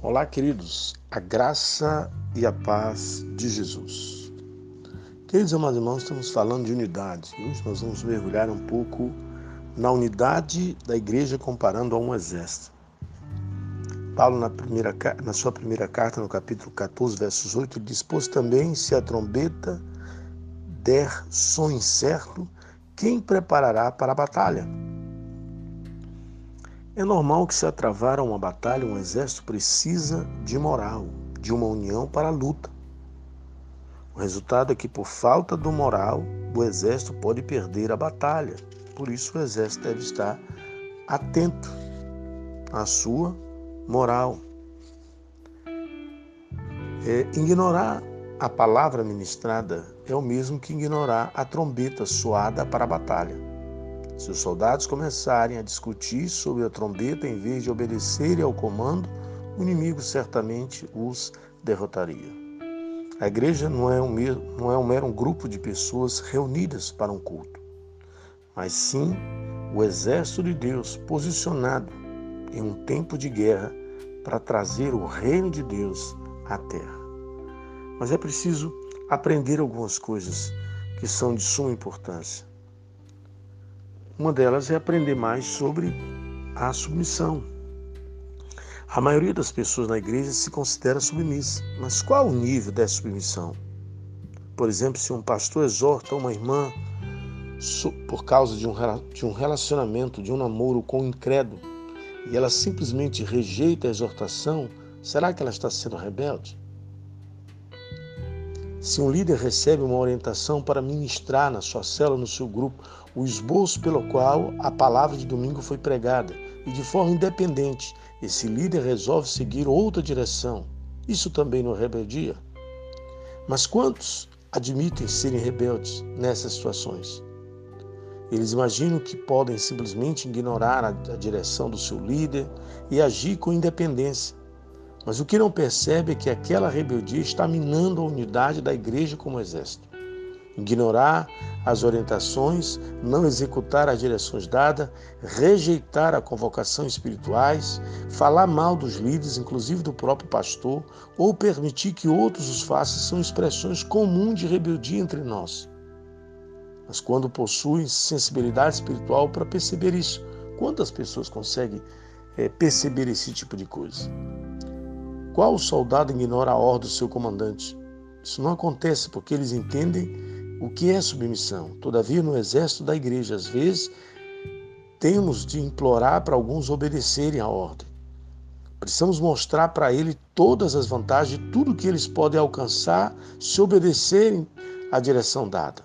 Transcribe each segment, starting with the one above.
Olá, queridos, a graça e a paz de Jesus. Queridos amados irmãos, estamos falando de unidade. Hoje nós vamos mergulhar um pouco na unidade da igreja comparando a um exército. Paulo, na, primeira, na sua primeira carta, no capítulo 14, versos 8, diz: Pois também, se a trombeta der som incerto, quem preparará para a batalha? É normal que se atravar uma batalha, um exército precisa de moral, de uma união para a luta. O resultado é que, por falta do moral, o exército pode perder a batalha. Por isso, o exército deve estar atento à sua moral. É, ignorar a palavra ministrada é o mesmo que ignorar a trombeta soada para a batalha. Se os soldados começarem a discutir sobre a trombeta em vez de obedecerem ao comando, o inimigo certamente os derrotaria. A igreja não é um, não é um mero grupo de pessoas reunidas para um culto, mas sim o exército de Deus posicionado em um tempo de guerra para trazer o reino de Deus à terra. Mas é preciso aprender algumas coisas que são de suma importância. Uma delas é aprender mais sobre a submissão. A maioria das pessoas na igreja se considera submissa, mas qual o nível dessa submissão? Por exemplo, se um pastor exorta uma irmã por causa de um relacionamento, de um namoro com um incrédulo, e ela simplesmente rejeita a exortação, será que ela está sendo rebelde? Se um líder recebe uma orientação para ministrar na sua célula, no seu grupo, o esboço pelo qual a palavra de domingo foi pregada, e de forma independente, esse líder resolve seguir outra direção, isso também não é rebeldia? Mas quantos admitem serem rebeldes nessas situações? Eles imaginam que podem simplesmente ignorar a direção do seu líder e agir com independência, mas o que não percebe é que aquela rebeldia está minando a unidade da igreja como exército. Ignorar as orientações, não executar as direções dadas, rejeitar a convocação espirituais, falar mal dos líderes, inclusive do próprio pastor, ou permitir que outros os façam, são expressões comuns de rebeldia entre nós. Mas quando possuem sensibilidade espiritual para perceber isso, quantas pessoas conseguem é, perceber esse tipo de coisa? Qual soldado ignora a ordem do seu comandante? Isso não acontece porque eles entendem o que é submissão. Todavia, no exército da igreja, às vezes, temos de implorar para alguns obedecerem à ordem. Precisamos mostrar para ele todas as vantagens tudo que eles podem alcançar se obedecerem à direção dada.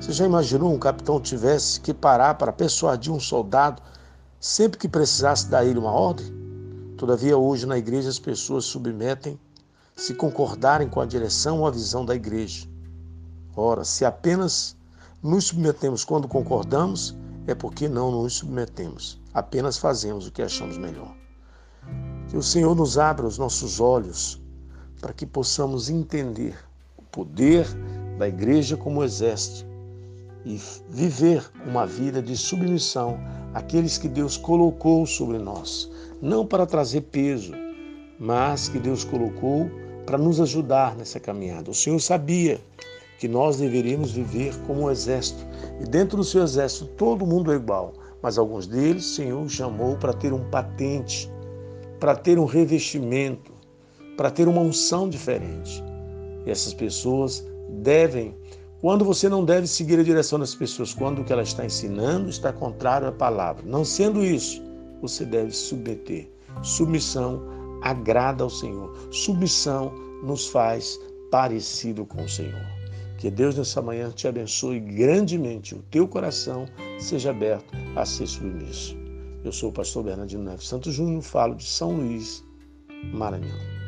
Você já imaginou um capitão tivesse que parar para persuadir um soldado sempre que precisasse dar ele uma ordem? Todavia, hoje na igreja as pessoas submetem se concordarem com a direção ou a visão da igreja. Ora, se apenas nos submetemos quando concordamos, é porque não nos submetemos, apenas fazemos o que achamos melhor. Que o Senhor nos abra os nossos olhos para que possamos entender o poder da igreja como exército e viver uma vida de submissão àqueles que Deus colocou sobre nós, não para trazer peso, mas que Deus colocou para nos ajudar nessa caminhada. O Senhor sabia que nós deveríamos viver como um exército, e dentro do seu exército todo mundo é igual, mas alguns deles o Senhor chamou para ter um patente, para ter um revestimento, para ter uma unção diferente. E essas pessoas devem quando você não deve seguir a direção das pessoas, quando o que ela está ensinando está contrário à palavra. Não sendo isso, você deve submeter. Submissão agrada ao Senhor. Submissão nos faz parecido com o Senhor. Que Deus nessa manhã te abençoe grandemente, o teu coração seja aberto a ser submisso. Eu sou o pastor Bernardino Neves Santos Júnior, falo de São Luís, Maranhão.